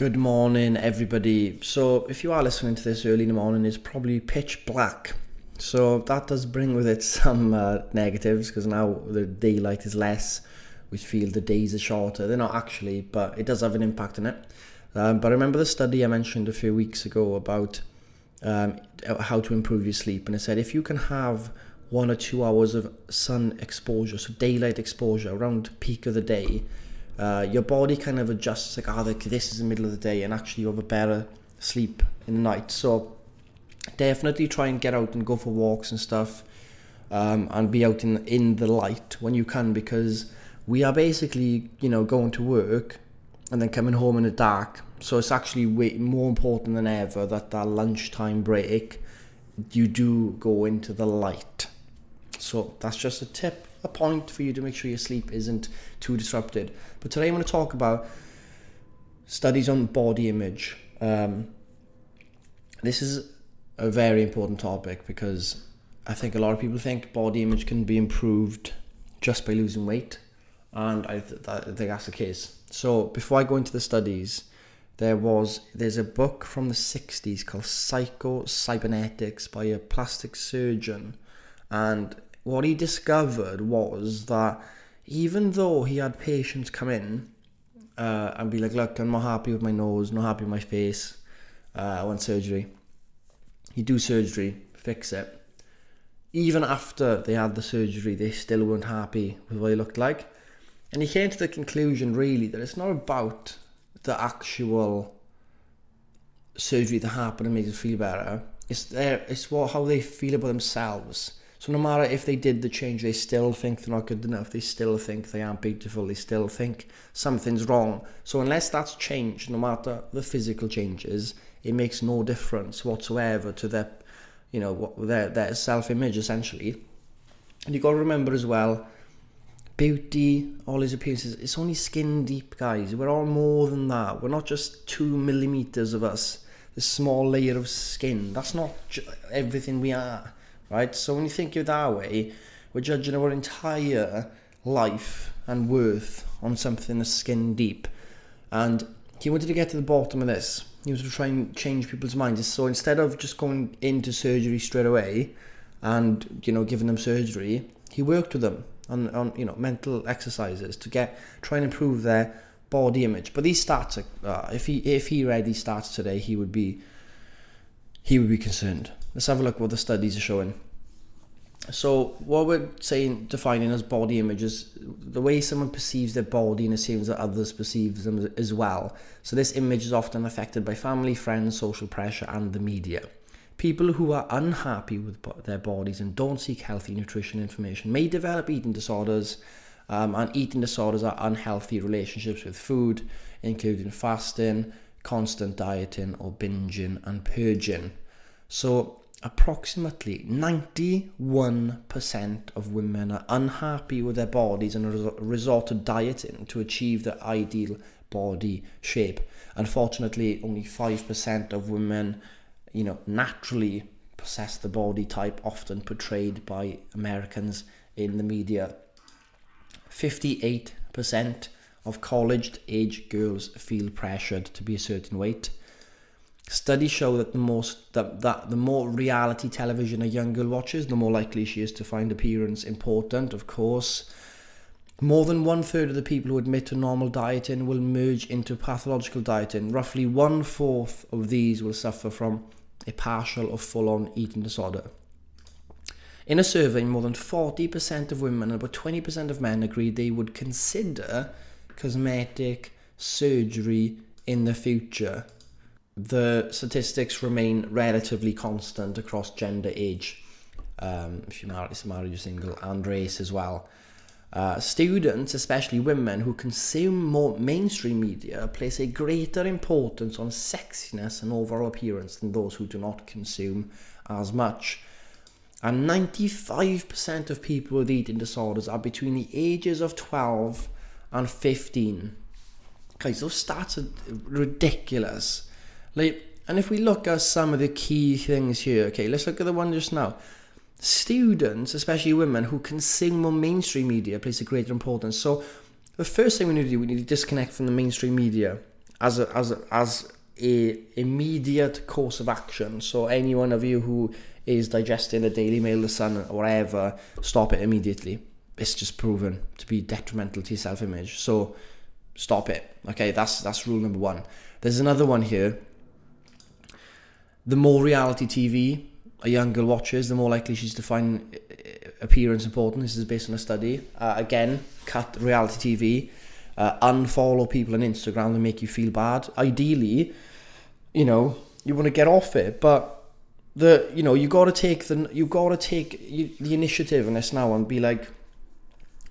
Good morning, everybody. So, if you are listening to this early in the morning, it's probably pitch black. So, that does bring with it some uh, negatives because now the daylight is less. We feel the days are shorter. They're not actually, but it does have an impact on it. Um, but remember the study I mentioned a few weeks ago about um, how to improve your sleep, and it said if you can have one or two hours of sun exposure, so daylight exposure around peak of the day, uh, your body kind of adjusts like, oh, this is the middle of the day, and actually you have a better sleep in the night. So definitely try and get out and go for walks and stuff, um, and be out in in the light when you can, because we are basically, you know, going to work and then coming home in the dark. So it's actually way more important than ever that that lunchtime break, you do go into the light. So that's just a tip a point for you to make sure your sleep isn't too disrupted. But today I'm going to talk about studies on body image. Um, this is a very important topic because I think a lot of people think body image can be improved just by losing weight, and I, th- I think that's the case. So before I go into the studies, there was there's a book from the 60s called Psycho Cybernetics by a plastic surgeon, and what he discovered was that even though he had patients come in uh, and be like, look, I'm not happy with my nose, not happy with my face, uh, I want surgery. You do surgery, fix it. Even after they had the surgery, they still weren't happy with what he looked like. And he came to the conclusion, really, that it's not about the actual surgery that happened and makes it feel better. It's there. It's what how they feel about themselves so no matter if they did the change, they still think they're not good enough. They still think they aren't beautiful. They still think something's wrong. So unless that's changed, no matter the physical changes, it makes no difference whatsoever to their, you know, their their self-image essentially. And you got to remember as well, beauty, all his appearances, it's only skin deep, guys. We're all more than that. We're not just two millimeters of us, this small layer of skin. That's not everything we are right? So when you think of it that way, we're judging our entire life and worth on something that's skin deep. And he wanted to get to the bottom of this. He was to try and change people's minds. So instead of just going into surgery straight away and, you know, giving them surgery, he worked with them on, on you know, mental exercises to get, try and improve their body image. But these stats, are, uh, if he if he read these stats today, he would be he would be concerned. Let's have a look what the studies are showing. So what we're saying, defining as body image is the way someone perceives their body and assumes that others perceive them as well. So this image is often affected by family, friends, social pressure, and the media. People who are unhappy with their bodies and don't seek healthy nutrition information may develop eating disorders, um, and eating disorders are unhealthy relationships with food, including fasting, constant dieting, or binging and purging. So approximately 91% of women are unhappy with their bodies and resort to dieting to achieve their ideal body shape. Unfortunately, only 5% of women, you know, naturally possess the body type often portrayed by Americans in the media. 58% of college age girls feel pressured to be a certain weight. Studies show that the most that, that the more reality television a young girl watches, the more likely she is to find appearance important. Of course, more than one third of the people who admit to normal dieting will merge into pathological dieting. Roughly one fourth of these will suffer from a partial or full-on eating disorder. In a survey, more than 40% of women and about 20% of men agreed they would consider cosmetic surgery in the future the statistics remain relatively constant across gender, age, um, if you're married, married or single, and race as well. Uh, students, especially women who consume more mainstream media, place a greater importance on sexiness and overall appearance than those who do not consume as much. And 95% of people with eating disorders are between the ages of 12 and 15. Guys, those stats are ridiculous. Like, and if we look at some of the key things here, okay, let's look at the one just now. Students, especially women who consume more mainstream media, place a greater importance. So, the first thing we need to do, we need to disconnect from the mainstream media as a, as a, as a immediate course of action. So any one of you who is digesting the Daily Mail, the Sun, or whatever, stop it immediately. It's just proven to be detrimental to your self-image. So stop it. Okay, that's that's rule number one. There's another one here. The more reality TV a young girl watches, the more likely she's to find uh, appearance important. This is based on a study. Uh, again, cut reality TV. Uh, unfollow people on Instagram that make you feel bad. Ideally, you know, you want to get off it, but the you know you got to take the you got to take the initiative in this now and be like.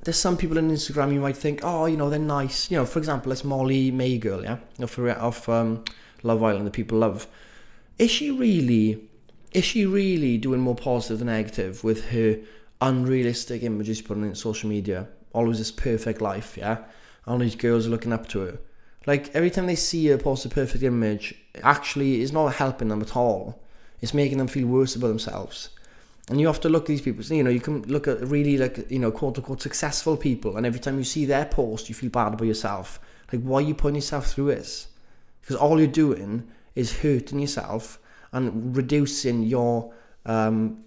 There's some people on Instagram you might think, oh, you know, they're nice. You know, for example, it's Molly-Mae girl, yeah, of of um, Love Island that people love. Is she really? Is she really doing more positive than negative with her unrealistic images put on social media? Always this perfect life, yeah. All these girls are looking up to her. Like every time they see her post a perfect image, actually is not helping them at all. It's making them feel worse about themselves. And you have to look at these people. You know, you can look at really like you know quote unquote successful people, and every time you see their post, you feel bad about yourself. Like why are you putting yourself through this? Because all you're doing is hurting yourself and reducing your um,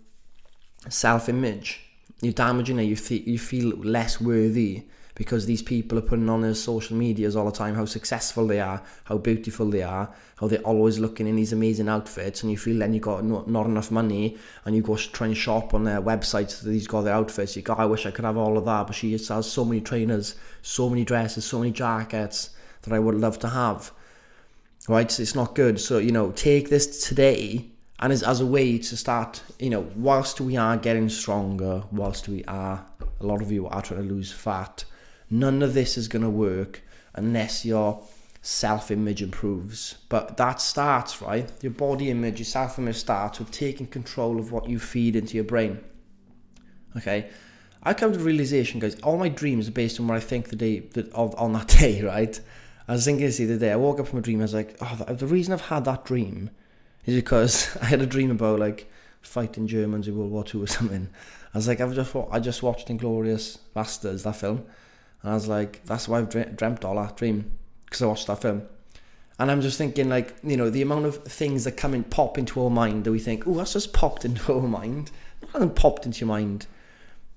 self-image. You're damaging it. You feel you feel less worthy because these people are putting on their social medias all the time how successful they are, how beautiful they are, how they're always looking in these amazing outfits, and you feel then you got not, not enough money, and you go try and shop on their websites that he's got their outfits. You go, I wish I could have all of that, but she has so many trainers, so many dresses, so many jackets that I would love to have. Right, so it's not good. So you know, take this today and as, as a way to start, you know, whilst we are getting stronger, whilst we are, a lot of you are trying to lose fat, None of this is going to work unless your self image improves. But that starts, right? Your body image, your self image starts with taking control of what you feed into your brain. Okay? I come to the realization, guys, all my dreams are based on what I think the day of on that day, right? I was thinking this the other day. I woke up from a dream. I was like, oh, the, reason I've had that dream is because I had a dream about like fighting Germans in World War Two or something. I was like, I've just I just watched Inglourious Basterds, that film, and I was like, that's why I've dreamt all that dream because I watched that film. And I'm just thinking, like, you know, the amount of things that come and pop into our mind that we think, oh, that's just popped into our mind. Nothing popped into your mind.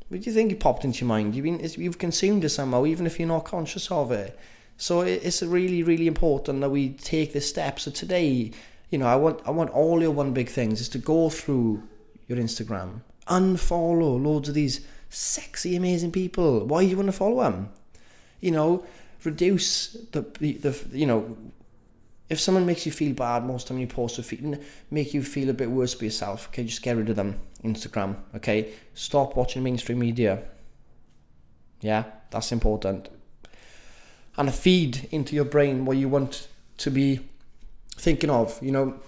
What do you think it popped into your mind? You've been, you've consumed it somehow, even if you're not conscious of it. So it's really, really important that we take this step. So today, you know, I want, I want all your one big things is to go through your Instagram, unfollow loads of these sexy, amazing people. Why do you want to follow them? You know, reduce the, the, the you know, if someone makes you feel bad, most time you post a feel, make you feel a bit worse for yourself. Okay, just get rid of them. Instagram. Okay, stop watching mainstream media. Yeah, that's important. And a feed into your brain what you want to be thinking of. You know,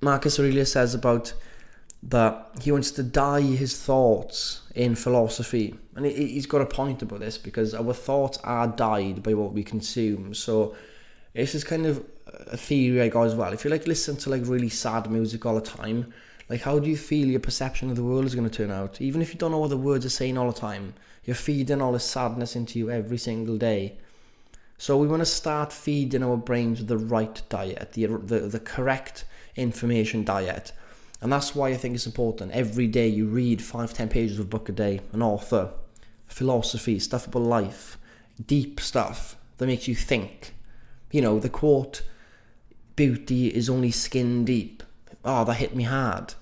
Marcus Aurelius says about that he wants to dye his thoughts in philosophy. And he's got a point about this because our thoughts are dyed by what we consume. So this is kind of a theory I got as well. If you like listen to like really sad music all the time, like how do you feel your perception of the world is going to turn out? Even if you don't know what the words are saying all the time, you're feeding all this sadness into you every single day. So we want to start feeding our brains the right diet, the the, the correct information diet. And that's why I think it's important. Every day you read five, ten pages of a book a day, an author, philosophy, stuff about life, deep stuff that makes you think. You know, the quote, beauty is only skin deep. Oh, that hit me hard.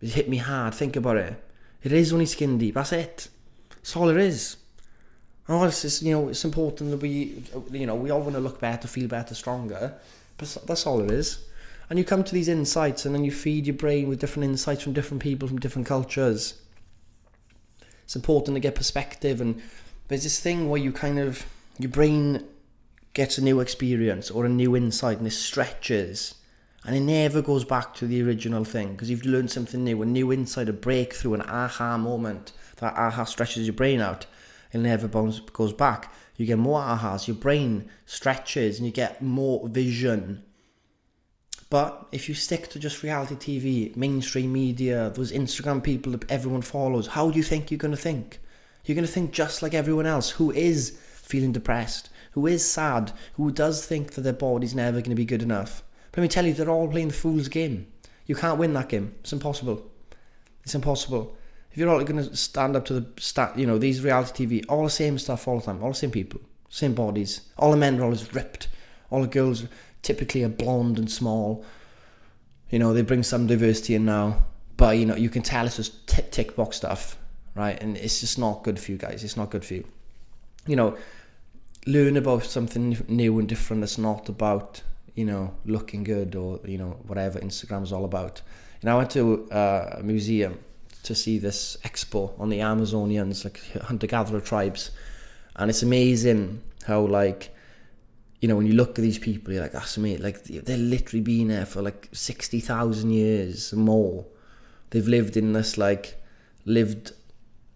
It hit me hard. Think about it. It is only skin deep. That's it. That's all it is. Oh, it's just, you know, it's important that we, you know, we all want to look better, feel better, stronger. But that's all it is and you come to these insights and then you feed your brain with different insights from different people from different cultures it's important to get perspective and there's this thing where you kind of your brain gets a new experience or a new insight and it stretches and it never goes back to the original thing because you've learned something new a new insight a breakthrough an aha moment that aha stretches your brain out it never goes back you get more ahas your brain stretches and you get more vision but if you stick to just reality TV, mainstream media, those Instagram people that everyone follows, how do you think you're going to think? You're going to think just like everyone else who is feeling depressed, who is sad, who does think that their body's never going to be good enough. But let me tell you, they're all playing the fool's game. You can't win that game. It's impossible. It's impossible. If you're all going to stand up to the stat, you know, these reality TV, all the same stuff all the time, all the same people, same bodies. All the men are always ripped. All the girls typically are blonde and small. You know, they bring some diversity in now, but you know, you can tell it's just tick, tick box stuff, right? And it's just not good for you guys. It's not good for you. You know, learn about something new and different that's not about you know looking good or you know whatever Instagram's all about. Know, I went to uh, a museum to see this expo on the Amazonians, like hunter-gatherer tribes, and it's amazing how like you know when you look at these people, you're like that's amazing. Like they're literally been there for like sixty thousand years more. They've lived in this like lived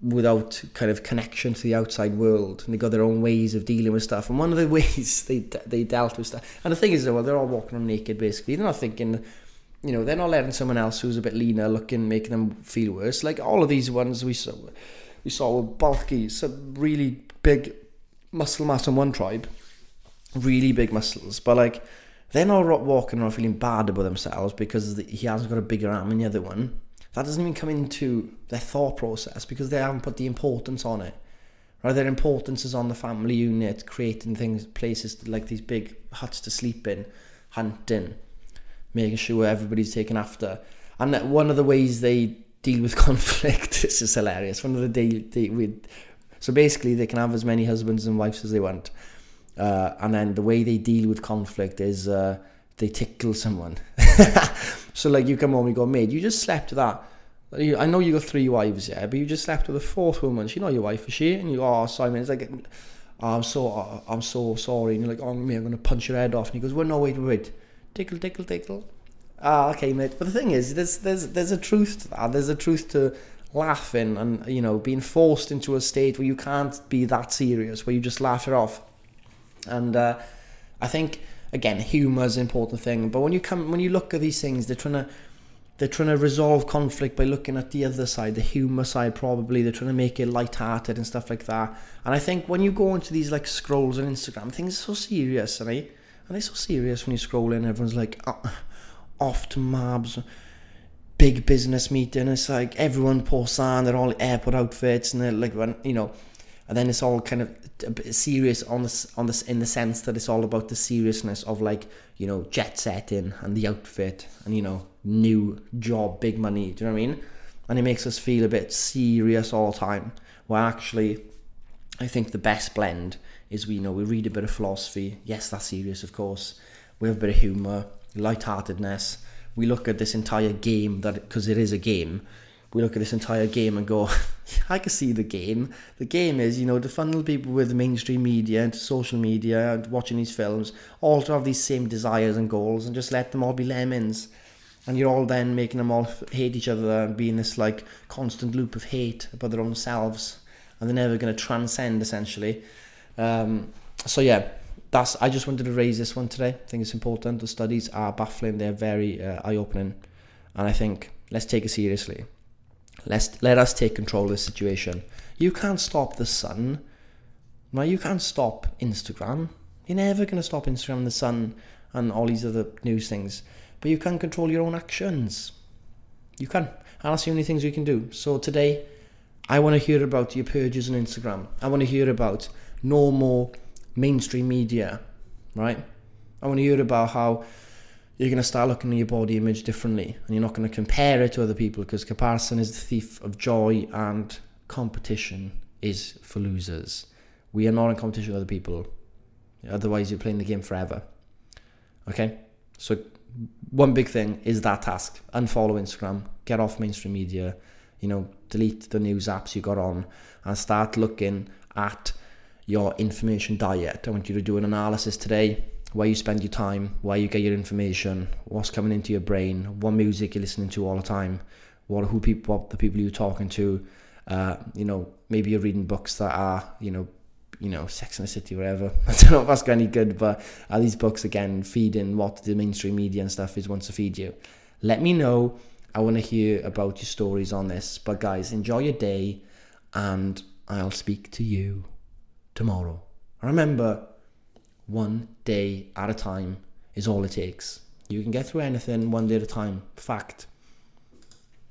without kind of connection to the outside world and they got their own ways of dealing with stuff and one of the ways they they dealt with stuff and the thing is well they're all walking around naked basically they're not thinking you know they're not letting someone else who's a bit leaner looking making them feel worse. Like all of these ones we saw we saw were bulky some really big muscle mass in one tribe. Really big muscles. But like they're not walking around feeling bad about themselves because he hasn't got a bigger arm than the other one. That doesn't even come into their thought process because they haven't put the importance on it. Right, their importance is on the family unit, creating things, places like these big huts to sleep in, hunting, making sure everybody's taken after. And one of the ways they deal with conflict, this is hilarious. One of the they with, so basically they can have as many husbands and wives as they want, uh, and then the way they deal with conflict is uh, they tickle someone. so like you come home, you go, mate, you just slept with that. I know you got three wives, yeah, but you just slept with a fourth woman. She not your wife, is she? And you go, oh, Simon, it's like, oh, I'm so, I'm so sorry. And you're like, oh, me, I'm gonna punch your head off. And he goes, well, no, wait, wait, tickle, tickle, tickle. Ah, okay, mate. But the thing is, there's, there's, there's a truth to that. There's a truth to laughing and you know being forced into a state where you can't be that serious, where you just laugh it off. And uh, I think again, humor is an important thing. But when you come, when you look at these things, they're trying to they're trying to resolve conflict by looking at the other side, the humor side probably. They're trying to make it light-hearted and stuff like that. And I think when you go into these like scrolls on Instagram, things are so serious, and they so serious when you scroll in. Everyone's like oh, off to Mabs, big business meeting. It's like everyone posts on, they're all airport outfits, and they're like, you know, and then it's all kind of serious on this on this in the sense that it's all about the seriousness of like you know jet setting and the outfit and you know new job big money do you know what i mean and it makes us feel a bit serious all the time well actually i think the best blend is we you know we read a bit of philosophy yes that's serious of course we have a bit of humor lightheartedness we look at this entire game that because it is a game we look at this entire game and go, I can see the game. The game is, you know, to funnel people with mainstream media and social media and watching these films, all to have these same desires and goals and just let them all be lemons. And you're all then making them all hate each other and be in this like constant loop of hate about their own selves. And they're never going to transcend essentially. Um, so yeah, that's. I just wanted to raise this one today. I think it's important. The studies are baffling. They're very uh, eye-opening, and I think let's take it seriously. Let's let us take control of the situation. You can't stop the sun. Now you can't stop Instagram. You're never to stop Instagram, the sun, and all these other news things. But you can control your own actions. You can. And that's the only things you can do. So today, I want to hear about your purges on Instagram. I want to hear about no more mainstream media, right? I want to hear about how you're going to start looking at your body image differently and you're not going to compare it to other people because comparison is the thief of joy and competition is for losers. We are not in competition with other people. Otherwise, you're playing the game forever. Okay? So, one big thing is that task unfollow Instagram, get off mainstream media, you know, delete the news apps you got on, and start looking at your information diet. I want you to do an analysis today where you spend your time, where you get your information, what's coming into your brain, what music you're listening to all the time, what who people, what the people you're talking to. Uh, you know, maybe you're reading books that are, you know, you know, Sex and the City, whatever. I don't know if that's any good, but are these books again feeding what the mainstream media and stuff is wants to feed you? Let me know. I want to hear about your stories on this. But guys, enjoy your day, and I'll speak to you tomorrow. Remember, one day at a time is all it takes. You can get through anything one day at a time. Fact.